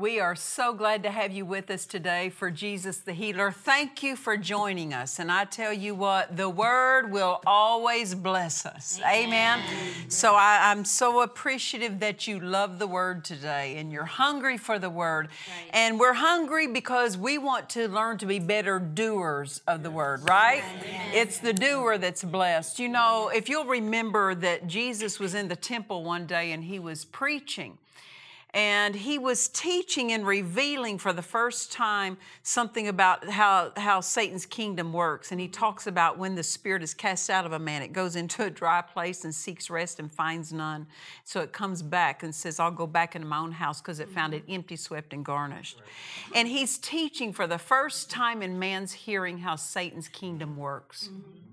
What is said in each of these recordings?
We are so glad to have you with us today for Jesus the Healer. Thank you for joining us. And I tell you what, the Word will always bless us. Amen. So I, am so appreciative that you love the Word today and you're hungry for the Word. And we're hungry because we want to learn to be better doers of the Word, right? It's the doer that's blessed. You know, if you'll remember that Jesus was in the temple one day and he was preaching. And he was teaching and revealing for the first time something about how, how Satan's kingdom works. And he mm-hmm. talks about when the spirit is cast out of a man, it goes into a dry place and seeks rest and finds none. So it comes back and says, I'll go back into my own house because it found it mm-hmm. empty, swept, and garnished. And he's teaching for the first time in man's hearing how Satan's kingdom works. Mm-hmm.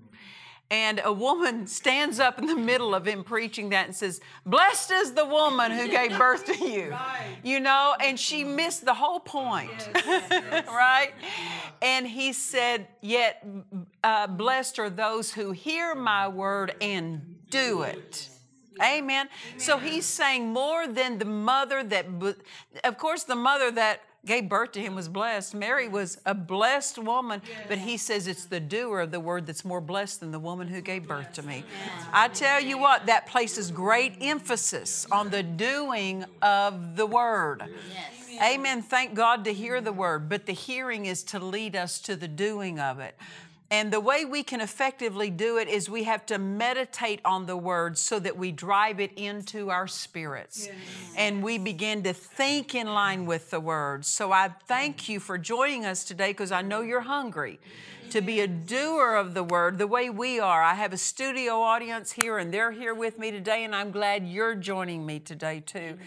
And a woman stands up in the middle of him preaching that and says, Blessed is the woman who gave birth to you. You know, and she missed the whole point. right? And he said, Yet uh, blessed are those who hear my word and do it. Amen. So he's saying more than the mother that, of course, the mother that gave birth to him was blessed. Mary was a blessed woman, but he says it's the doer of the word that's more blessed than the woman who gave birth to me. I tell you what, that places great emphasis on the doing of the word. Amen. Thank God to hear the word, but the hearing is to lead us to the doing of it. And the way we can effectively do it is we have to meditate on the word so that we drive it into our spirits. And we begin to think in line with the word. So I thank you for joining us today because I know you're hungry to be a doer of the word the way we are. I have a studio audience here and they're here with me today, and I'm glad you're joining me today too.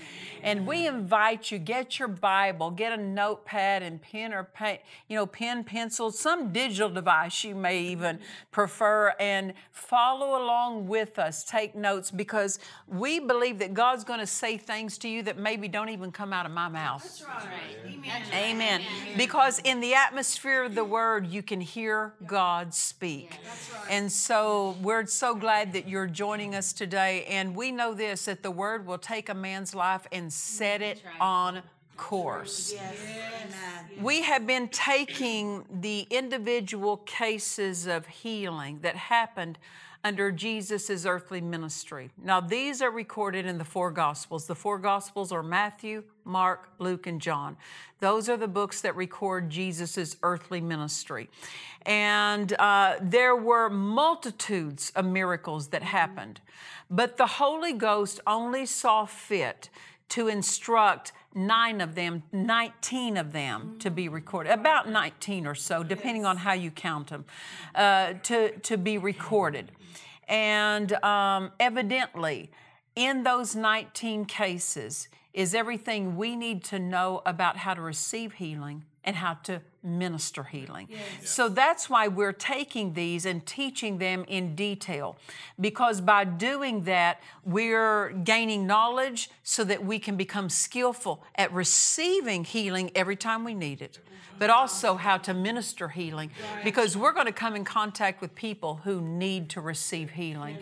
And we invite you, get your Bible, get a notepad and pen or pen, you know, pen, pencil, some digital device you may even prefer, and follow along with us. Take notes because we believe that God's going to say things to you that maybe don't even come out of my mouth. That's right. Amen. Because in the atmosphere of the word, you can hear God speak. And so we're so glad that you're joining us today. And we know this that the word will take a man's life and set it on course. We have been taking the individual cases of healing that happened under Jesus' earthly ministry. Now, these are recorded in the four Gospels. The four Gospels are Matthew, Mark, Luke, and John. Those are the books that record Jesus' earthly ministry. And uh, there were multitudes of miracles that happened, but the Holy Ghost only saw fit to instruct nine of them, 19 of them to be recorded, about 19 or so, depending on how you count them, uh, to, to be recorded. And um, evidently, in those 19 cases is everything we need to know about how to receive healing and how to minister healing. So that's why we're taking these and teaching them in detail. Because by doing that, we're gaining knowledge so that we can become skillful at receiving healing every time we need it. But also how to minister healing because we're going to come in contact with people who need to receive healing.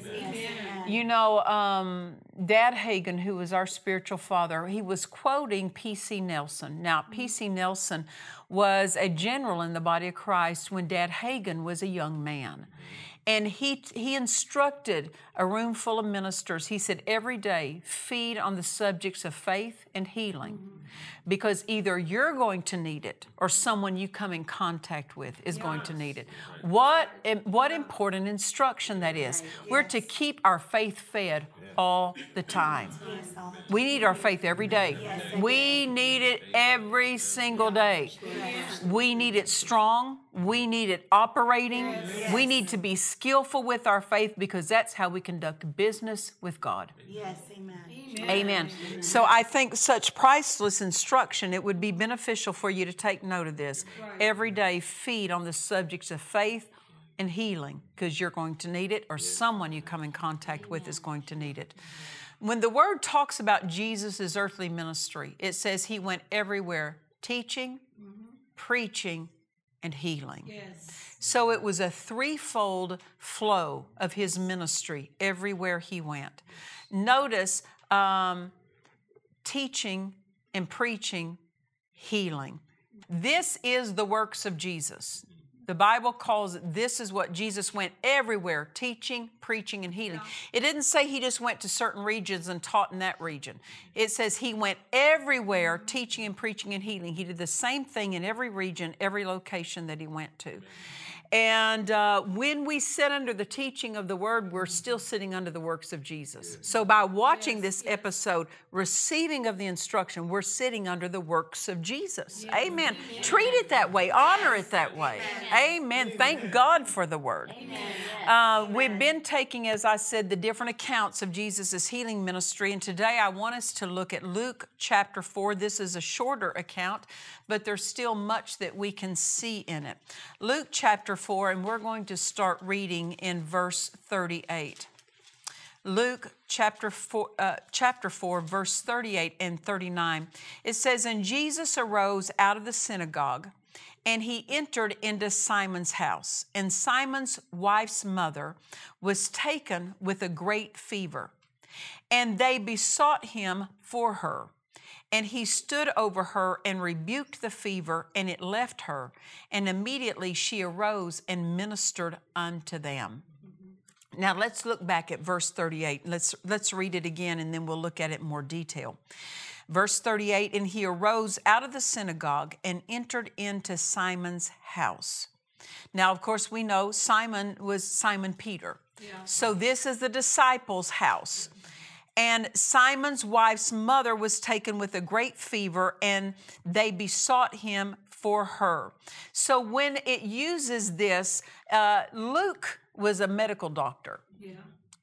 You know, um, Dad Hagin, who was our spiritual father, he was quoting P.C. Nelson. Now, P.C. Nelson was a general in the body of Christ when Dad Hagin was a young man. And he, he instructed a room full of ministers. He said, every day, feed on the subjects of faith and healing. because either you're going to need it or someone you come in contact with is going to need it. What, what important instruction that is. We're to keep our faith fed all the time. We need our faith every day. We need it every single day. We need it strong. We need it operating. We need to be skillful with our faith because that's how we conduct business with God. Yes, amen. Amen. So I think such priceless instruction, it would be beneficial for you to take note of this. Every day, feed on the subjects of faith and healing because you're going to need it or someone you come in contact with is going to need it. When the word talks about Jesus' earthly ministry, it says he went everywhere teaching, mm-hmm. preaching, and healing. Yes. So it was a threefold flow of his ministry everywhere he went. Notice um, teaching and preaching, healing. This is the works of Jesus. The Bible calls it this is what Jesus went everywhere teaching, preaching, and healing. It didn't say he just went to certain regions and taught in that region. It says he went everywhere mm-hmm. teaching and preaching and healing. He did the same thing in every region, every location that he went to. And uh, when we sit under the teaching of the word, we're still sitting under the works of Jesus. So by watching this episode, receiving of the instruction, we're sitting under the works of Jesus. Amen. Treat it that way, honor it that way. Amen. Thank God for the word. Uh, we've been taking, as I said, the different accounts of Jesus' healing ministry, and today I want us to look at Luke chapter 4. This is a shorter account, but there's still much that we can see in it. Luke chapter 4, and we're going to start reading in verse 38. Luke chapter 4, uh, chapter 4, verse 38 and 39. It says, And Jesus arose out of the synagogue, and he entered into Simon's house. And Simon's wife's mother was taken with a great fever. And they besought him for her. And he stood over her and rebuked the fever, and it left her. And immediately she arose and ministered unto them. Now let's look back at verse 38. Let's, let's read it again and then we'll look at it in more detail. Verse 38 And he arose out of the synagogue and entered into Simon's house. Now, of course, we know Simon was Simon Peter. So this is the disciples' house. And Simon's wife's mother was taken with a great fever, and they besought him for her. So when it uses this, uh, Luke was a medical doctor. Yeah.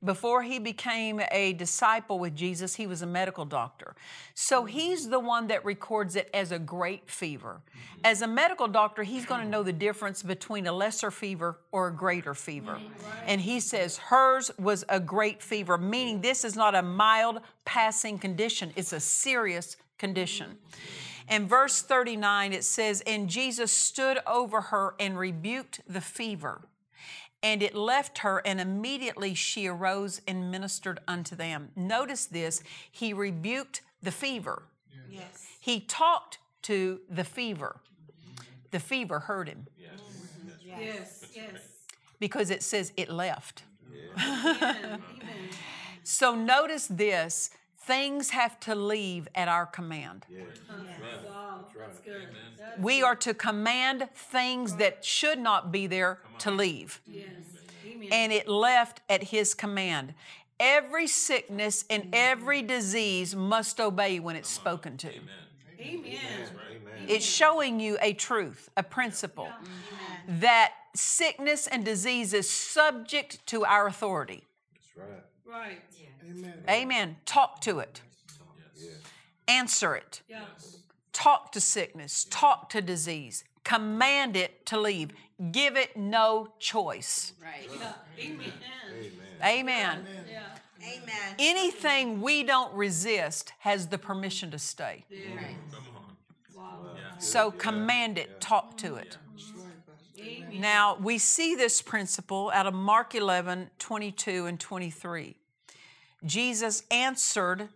Before he became a disciple with Jesus, he was a medical doctor. So mm-hmm. he's the one that records it as a great fever. Mm-hmm. As a medical doctor, he's going to know the difference between a lesser fever or a greater fever. Mm-hmm. And he says hers was a great fever, meaning this is not a mild passing condition, it's a serious condition. In verse 39, it says, And Jesus stood over her and rebuked the fever and it left her, and immediately she arose and ministered unto them. Notice this he rebuked the fever, Yes. he talked to the fever. The fever hurt him Yes. Yes. because it says it left. Amen. So notice this things have to leave at our command. Wow. That's good. That's We are to command things that should not be there to leave. yes. And it left at his command. Every sickness and every disease must obey when it's spoken to. Amen. It's showing you a truth, a principle, that sickness and disease is subject to our authority. Right. Amen. Talk to it, answer it, Yeah. talk to sickness, talk to disease, command it to leave, give it no choice. Yeah. Amen. Amen. Yeah. Amen. Anything we don't resist has the permission to stay. Wow. So command it, talk to it. Amen. Now, we see this principle out of Mark 11, 22 and 23. Jesus answered,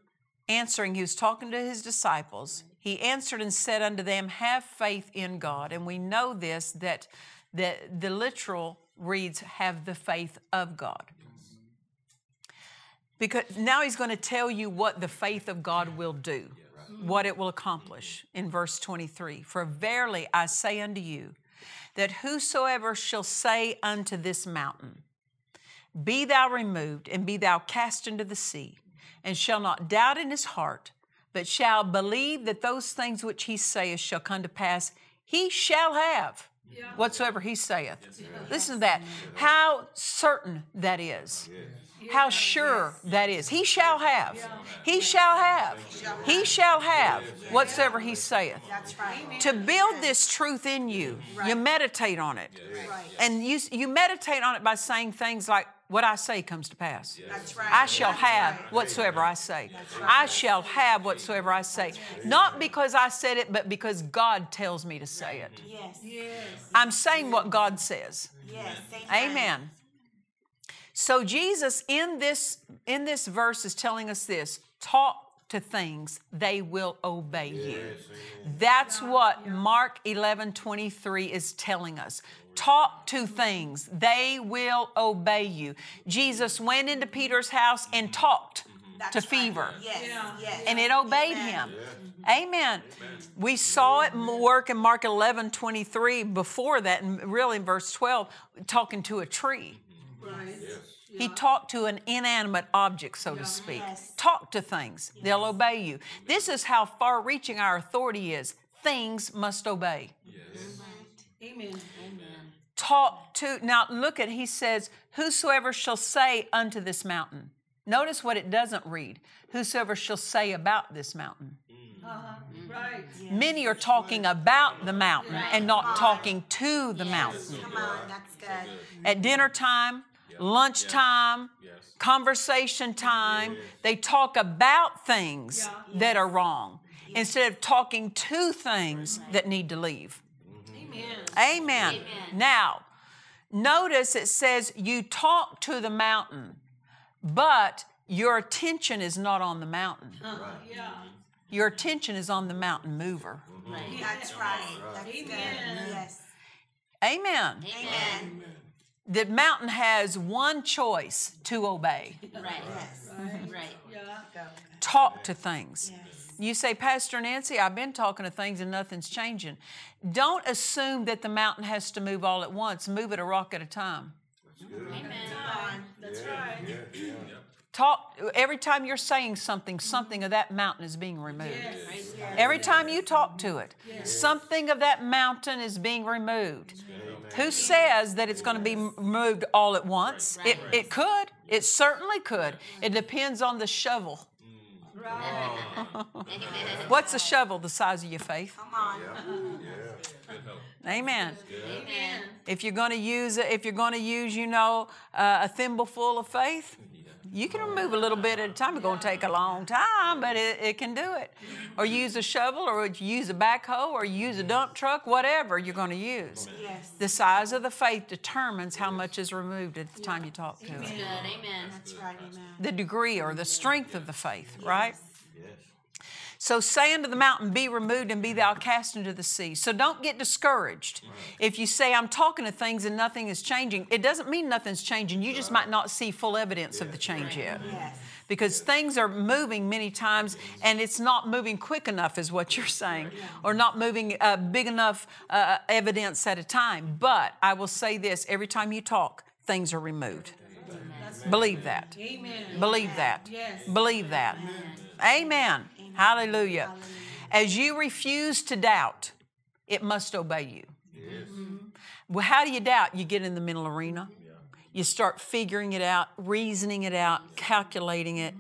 answering, he was talking to his disciples. He answered and said unto them, Have faith in God. And we know this, that the, the literal reads, Have the faith of God. Because now he's going to tell you what the faith of God will do. what it will accomplish in verse 23. For verily I say unto you, that whosoever shall say unto this mountain, Be thou removed, and be thou cast into the sea, and shall not doubt in his heart, but shall believe that those things which he saith shall come to pass, he shall have whatsoever he saith. Listen to that. How certain that is. How sure that is. He shall have. He shall have. He shall have whatsoever he saith. That's right. To build this truth in you, you meditate on it. And you, you meditate on it by saying things like, What I say comes to pass. That's right. I shall That's have right. whatsoever I say. I shall have whatsoever I say. Not because I said it, but because God tells me to say it. Yes. I'm saying what God says. Yes. Amen. So Jesus in this in this verse is telling us this: talk to things, they will obey you. That's what Mark 11, 23 is telling us. Talk to things, they will obey you. Jesus went into Peter's house and talked That's to right. fever Yes. Yes. and it obeyed him. Amen. We saw it work in Mark 11, 23 before that, and really in verse 12, talking to a tree. Right. He talked to an inanimate object, so to speak. Yes. Talk to things, they'll obey you. This is how far reaching our authority is. Things must obey. Amen. Amen. Talk to, now look at, he says, Whosoever shall say unto this mountain. Notice what it doesn't read. Whosoever shall say about this mountain. Mm. Uh-huh. Right. Many are talking about the mountain and not talking to the mountain. Come on. That's good. At dinner time, lunchtime, conversation time, they talk about things that are wrong instead of talking to things that need to leave. Mm-hmm. Amen. Amen. Now, notice it says you talk to the mountain, but your attention is not on the mountain. Yeah. Mm-hmm. Your attention is on the mountain mover. Mm-hmm. That's right. That's good. Yes. Amen. Amen. The mountain has one choice to obey. Right. Yes. Right. Yeah. talk to things. Yes. You say, Pastor Nancy, I've been talking to things and nothing's changing. Don't assume that the mountain has to move all at once. Move it a rock at a time. That's right. Talk every time you're saying something, something of that mountain is being removed. Every time you talk to it, something of that mountain is being removed. Who says that it's going to be moved all at once? It, it could. It certainly could. It depends on the shovel. What's a shovel the size of your faith? Come on. Amen. Amen. If you're going to use it, if you're going to use, you know, uh, a thimbleful of faith, you can remove a little bit at a time. It's going to take a long time, but it, it can do it. Or use a shovel, or use a backhoe, or use a dump truck, whatever you're going to use. Yes. The size of the faith determines how much is removed at the time you talk to it. Amen. That's right. Amen. The degree or the strength of the faith, right? So say unto the mountain, Be removed, and be thou cast into the sea. So don't get discouraged. If you say, I'm talking to things and nothing is changing, it doesn't mean nothing's changing. You just might not see full evidence of the change yet. Yes. Because things are moving many times and it's not moving quick enough, is what you're saying, or not moving uh, big enough uh, evidence at a time. But I will say this every time you talk, things are removed. Believe that. Amen. Believe that. Yes. Believe that. Amen. Hallelujah. As you refuse to doubt, it must obey you. Well, how do you doubt? You get in the mental arena. You start figuring it out, reasoning it out, calculating it.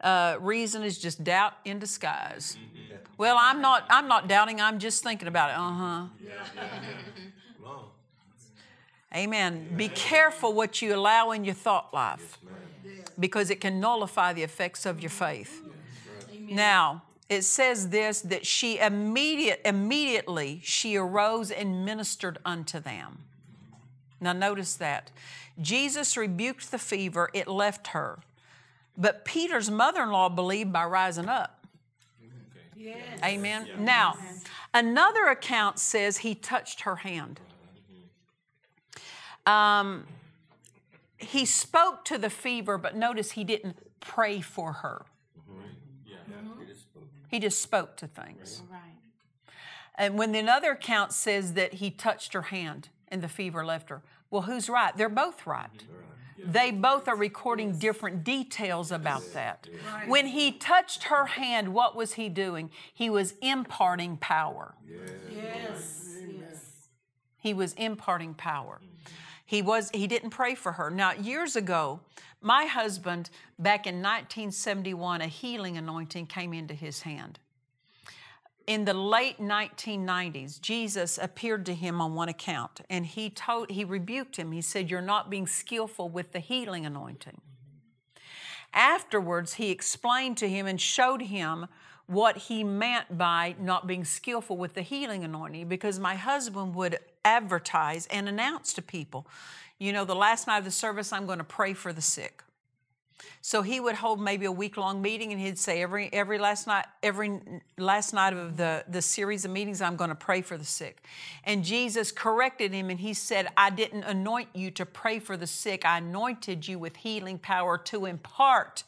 Uh, reason is just doubt in disguise. Well, I'm not. I'm not doubting. I'm just thinking about it. Uh huh. Amen. Be careful what you allow in your thought life because it can nullify the effects of your faith. Now, it says this that she immediate, immediately she arose and ministered unto them. Now, notice that. Jesus rebuked the fever, it left her. But Peter's mother in law believed by rising up. Yes. Amen. Now, another account says he touched her hand. Um, he spoke to the fever, but notice he didn't pray for her. He just spoke to things. Right. And when another account says that he touched her hand and the fever left her, well, who's right? They're both right. They both are recording different details about that. When he touched her hand, what was he doing? He was imparting power. Yes. Yes. He was imparting power. Mm-hmm. He was he didn't pray for her. Now, years ago, my husband back in 1971 a healing anointing came into his hand. In the late 1990s, Jesus appeared to him on one account and he told he rebuked him. He said, "You're not being skillful with the healing anointing." Afterwards, he explained to him and showed him what he meant by not being skillful with the healing anointing because my husband would advertise and announce to people, you know, the last night of the service, I'm going to pray for the sick. So he would hold maybe a week long meeting and he'd say every every last night every last night of the the series of meetings I'm going to pray for the sick. And Jesus corrected him and he said I didn't anoint you to pray for the sick. I anointed you with healing power to impart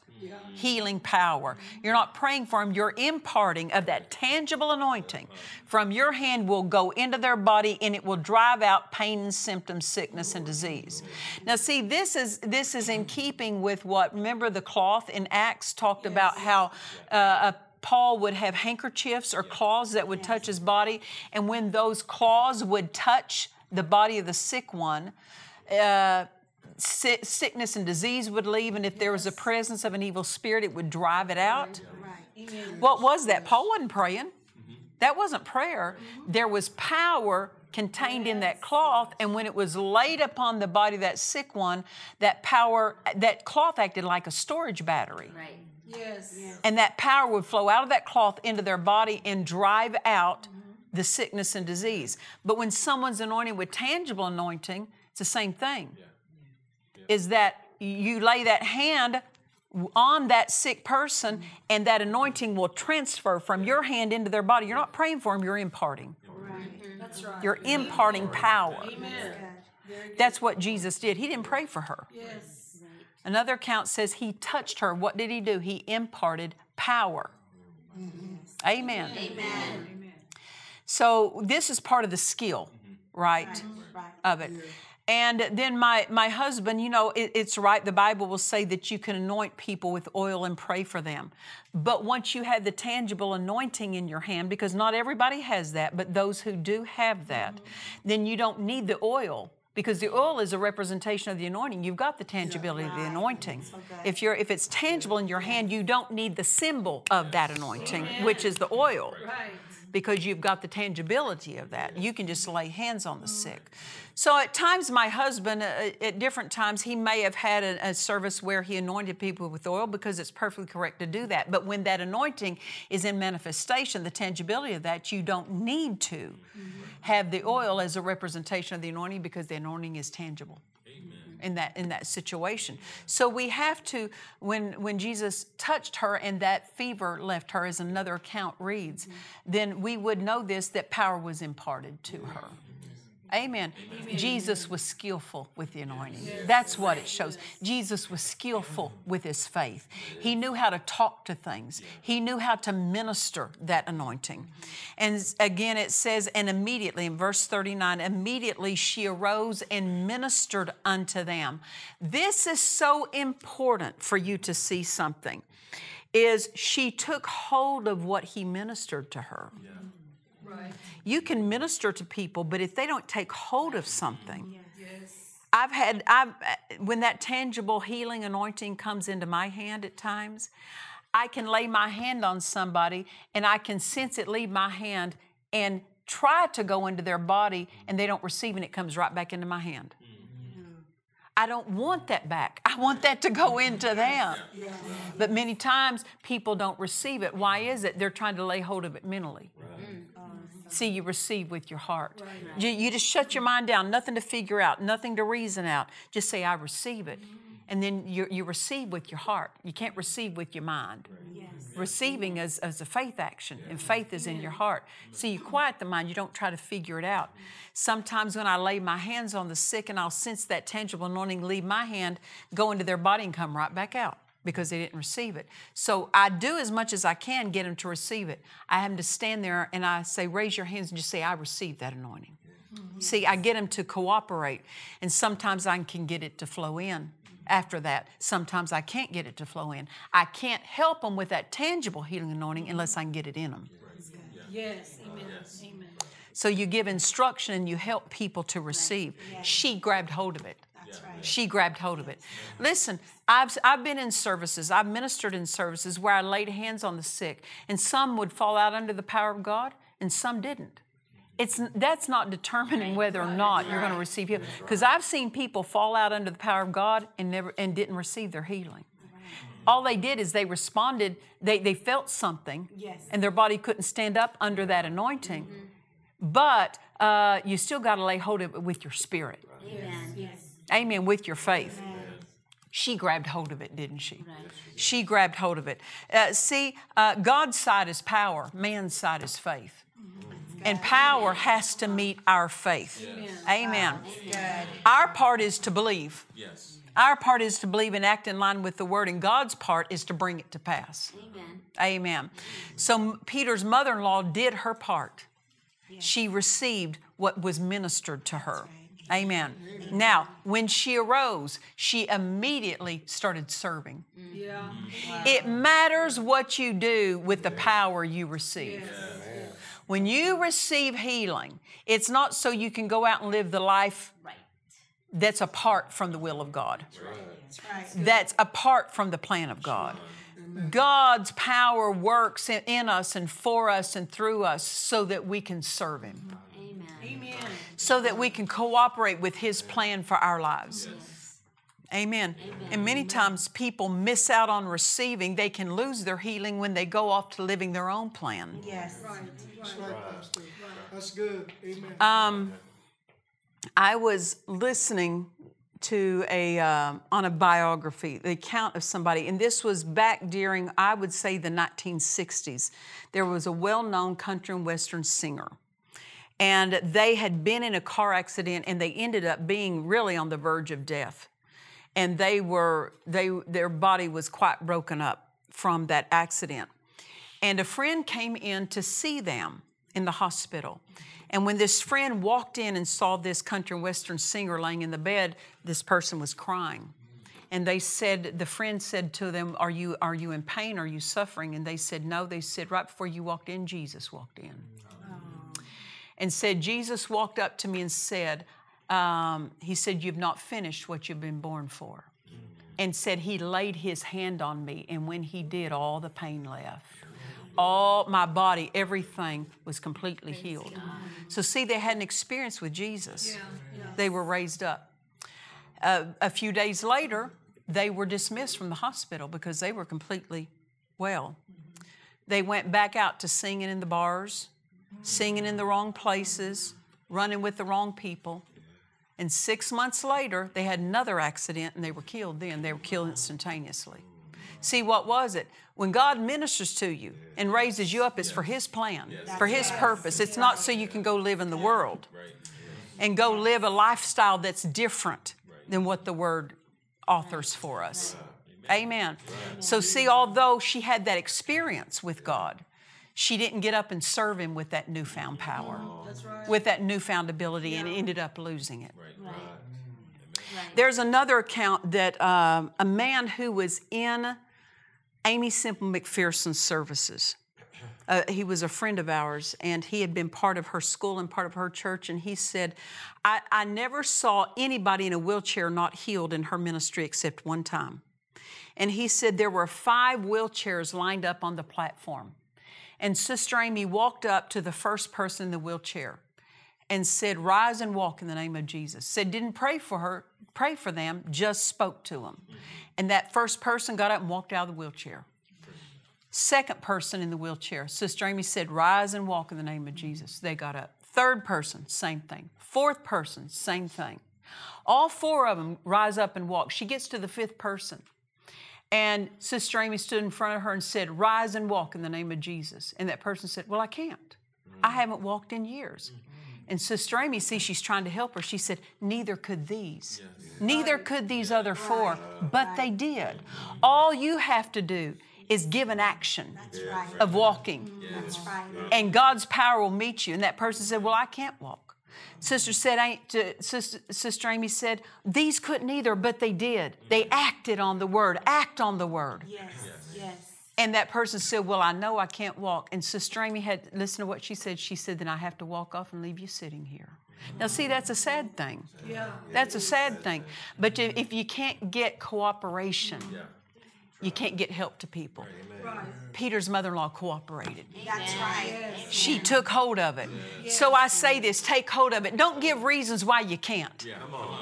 healing power. You're not praying for them, you're imparting of that tangible anointing. From your hand will go into their body and it will drive out pain and symptoms, sickness and disease. Now see, this is this is in keeping with what remember the cloth in Acts talked about how uh, Paul would have handkerchiefs or claws that would touch his body, and when those claws would touch the body of the sick one, uh, si- sickness and disease would leave, and if there was a presence of an evil spirit, it would drive it out. Right. What was that? Paul wasn't praying. Mm-hmm. That wasn't prayer. Mm-hmm. There was power contained in that cloth, and when it was laid upon the body of that sick one, that power, that cloth acted like a storage battery. Right. Yes. And that power would flow out of that cloth into their body and drive out mm-hmm. the sickness and disease. But when someone's anointed with tangible anointing, it's the same thing. Is that you lay that hand on that sick person and that anointing will transfer from your hand into their body. You're not praying for them, you're imparting. That's right. You're imparting power. Amen. That's what Jesus did. He didn't pray for her. Yes. Another account says he touched her. What did he do? He imparted power. Amen. Amen. So this is part of the skill, right, Right. of it. And then my my husband, you know, it, it's right. The Bible will say that you can anoint people with oil and pray for them. But once you have the tangible anointing in your hand, because not everybody has that, but those who do have that, then you don't need the oil because the oil is a representation of the anointing. You've got the tangibility of the anointing. If you're if it's tangible in your hand, you don't need the symbol of that anointing, which is the oil Right. Because you've got the tangibility of that. You can just lay hands on the sick. Mm. So at times, my husband, uh, uh, at different times, he may have had a, a service where he anointed people with oil because it's perfectly correct to do that. But when that anointing is in manifestation, the tangibility of that, you don't need to mm-hmm. have the oil as a representation of the anointing because the anointing is tangible in that in that situation. So we have to when when Jesus touched her and that fever left her as another account reads, then we would know this that power was imparted to her. Amen. Jesus was skillful with the anointing. That's what it shows. Jesus was skillful with his faith. He knew how to talk to things, he knew how to minister that anointing. And again, it says, and immediately in verse 39, immediately she arose and ministered unto them. This is so important for you to see something. Is she took hold of what he ministered to her. Right. You can minister to people, but if they don't take hold of something, Yes. I've had I've uh, when that tangible healing anointing comes into my hand at times, I can lay my hand on somebody and I can sense it leave my hand and try to go into their body and they don't receive and it comes right back into my hand. Mm-hmm. I don't want that back. I want that to go into them. But many times people don't receive it. Why is it? They're trying to lay hold of it mentally. Mm. See, you receive with your heart. You, you just shut your mind down, nothing to figure out, nothing to reason out. Just say, I receive it. Mm-hmm. And then you, you receive with your heart. You can't receive with your mind. Receiving is, is a faith action, and faith is in your heart. See, you quiet the mind, you don't try to figure it out. Sometimes when I lay my hands on the sick and I'll sense that tangible anointing leave my hand, go into their body, and come right back out. Because they didn't receive it. So I do as much as I can get them to receive it. I have them to stand there and I say, raise your hands and just say, I received that anointing. Mm-hmm. See, I get them to cooperate, and sometimes I can get it to flow in after that. Sometimes I can't get it to flow in. I can't help them with that tangible healing anointing unless I can get it in them. Yes. Amen. Amen. So you give instruction and you help people to receive. She grabbed hold of it. That's right. She grabbed hold of it. Listen, I've, I've been in services, I've ministered in services where I laid hands on the sick, and some would fall out under the power of God, and some didn't. It's, that's not determining whether or not you're going to receive healing. Because I've seen people fall out under the power of God and never and didn't receive their healing. All they did is they responded, they, they felt something, Yes. and their body couldn't stand up under that anointing. But uh, you still got to lay hold of it with your spirit. Amen. Yes. Amen. With your faith. She grabbed hold of it, didn't she? She grabbed hold of it. Uh, see, uh, God's side is power, man's side is faith. And power has to meet our faith. Amen. Our part is to believe. Yes. Our part is to believe and act in line with the word, and God's part is to bring it to pass. Amen. Amen. So Peter's mother in law did her part. She received what was ministered to her. Amen. Now, when she arose, she immediately started serving. Yeah. It matters what you do with the power you receive. When you receive healing, it's not so you can go out and live the life Right. that's apart from the will of God That's right. that's apart from the plan of God. God's power works in, in us and for us and through us so that we can serve Him, Amen. Amen. So that we can cooperate with His plan for our lives. Amen. And many times people miss out on receiving. They can lose their healing when they go off to living their own plan. Yes. That's right, Pastor. That's good. Amen. Um, I was listening to a um on a biography, the account of somebody, and this was back during I would say the 1960s. There was a well-known country and western singer, and they had been in a car accident, and they ended up being really on the verge of death, and they were they their body was quite broken up from that accident. And a friend came in to see them in the hospital. And when this friend walked in and saw this country and western singer laying in the bed, this person was crying. And they said, the friend said to them, Are you, are you in pain? Are you suffering? And they said, No. They said, Right before you walked in, Jesus walked in. And said, Jesus walked up to me and said, um, He said, You've not finished what you've been born for. And said, He laid His hand on me. And when He did, all the pain left all my body, everything was completely healed. So, see, they had an experience with Jesus. They were raised up. Uh, a few days later, they were dismissed from the hospital because they were completely well. They went back out to singing in the bars, singing in the wrong places, running with the wrong people. And six months later, they had another accident and they were killed then. They were killed instantaneously. See, what was it? When God ministers to you and raises you up, it's for His plan, for His purpose. It's not so you can go live in the world and go live a lifestyle that's different than what the Word authors for us. Amen. So, see, although she had that experience with God, she didn't get up and serve Him with that newfound power, with that newfound ability, and ended up losing it. There's another account that um, a man who was in Aimee Semple McPherson's services. Uh, he was a friend of ours, and he had been part of her school and part of her church. And he said, I, I never saw anybody in a wheelchair not healed in her ministry except one time. And he said there were five wheelchairs lined up on the platform. And Sister Aimee walked up to the first person in the wheelchair and said, Rise and walk in the name of Jesus. Said, didn't pray for her, pray for them, just spoke to them. And that first person got up and walked out of the wheelchair. Second person in the wheelchair, Sister Aimee said, Rise and walk in the name of Jesus. They got up. Third person, same thing. Fourth person, same thing. All four of them rise up and walk. She gets to the fifth person. And Sister Aimee stood in front of her and said, Rise and walk in the name of Jesus. And that person said, Well, I can't. I mm. haven't walked in years. Mm-hmm. And Sister Aimee, see, she's trying to help her. She said, Neither could these. Neither could these other four, but they did. Mm-hmm. All you have to do is give an action That's right. of walking, mm-hmm. That's right. and God's power will meet you. And that person said, Well, I can't walk. Sister said, I, to, Sister, Sister Aimee said, These couldn't either, but they did. They acted on the word. Act on the word. Yes. Yes. And that person said, Well, I know I can't walk. And Sister Aimee had, listen to what she said. She said, Then I have to walk off and leave you sitting here. Now, see, that's a sad thing. Yeah. That's a sad thing. But if if you can't get cooperation, you can't get help to people. Right. Peter's mother in law cooperated. That's right. She took hold of it. So I say this take hold of it. Don't give reasons why you can't. Yeah.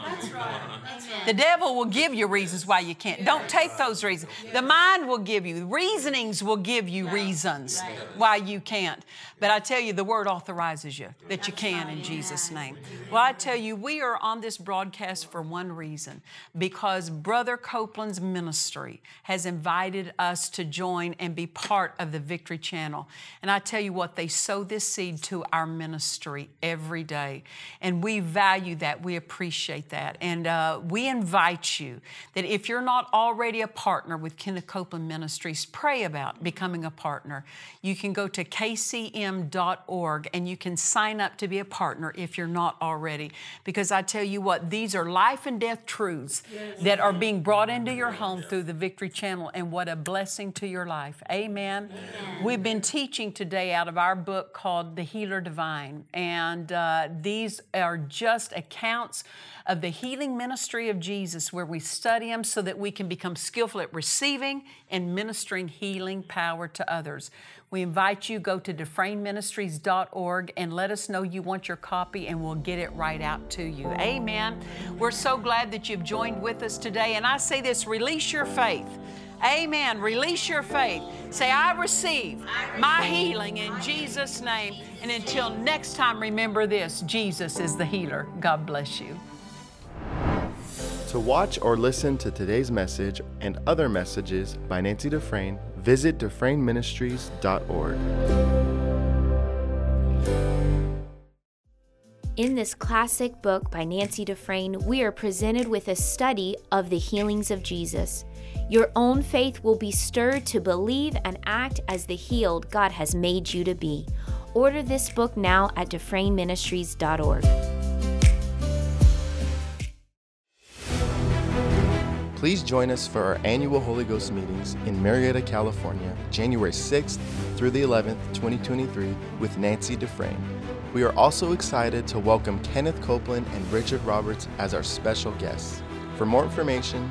That's right. The devil will give you reasons why you can't. Don't take those reasons. The mind will give you, reasonings will give you reasons why you can't. But I tell you, the word authorizes you that you can in Jesus' name. Well, I tell you, we are on this broadcast for one reason because Brother Copeland's ministry has invited us to join and be part of the Victory Channel. And I tell you what, they sow this seed to our ministry every day. And we value that, we appreciate that. And uh, we invite you that if you're not already a partner with Kenneth Copeland Ministries, pray about becoming a partner. You can go to kcm.org and you can sign up to be a partner if you're not already. Because I tell you what, these are life and death truths that are being brought into your home through the Victory Channel, and what a blessing to your life. Amen. We've been teaching today out of our book called The Healer Divine, and uh, these are just accounts of the healing ministry of Jesus where we study them so that we can become skillful at receiving and ministering healing power to others. We invite you go to dufresneministries.org and let us know you want your copy and we'll get it right out to you. Amen. We're so glad that you've joined with us today and I say this, release your faith. Amen. Release your faith. Say, I receive my healing in Jesus' name. And until next time, remember this Jesus is the healer. God bless you. To watch or listen to today's message and other messages by Nancy Dufresne, visit DufresneMinistries.org. In this classic book by Nancy Dufresne, we are presented with a study of the healings of Jesus. Your own faith will be stirred to believe and act as the healed God has made you to be. Order this book now at DufresneMinistries.org. Please join us for our annual Holy Ghost meetings in Murrieta, California, January 6th through the 11th, 2023, with Nancy Dufresne. We are also excited to welcome Kenneth Copeland and Richard Roberts as our special guests. For more information,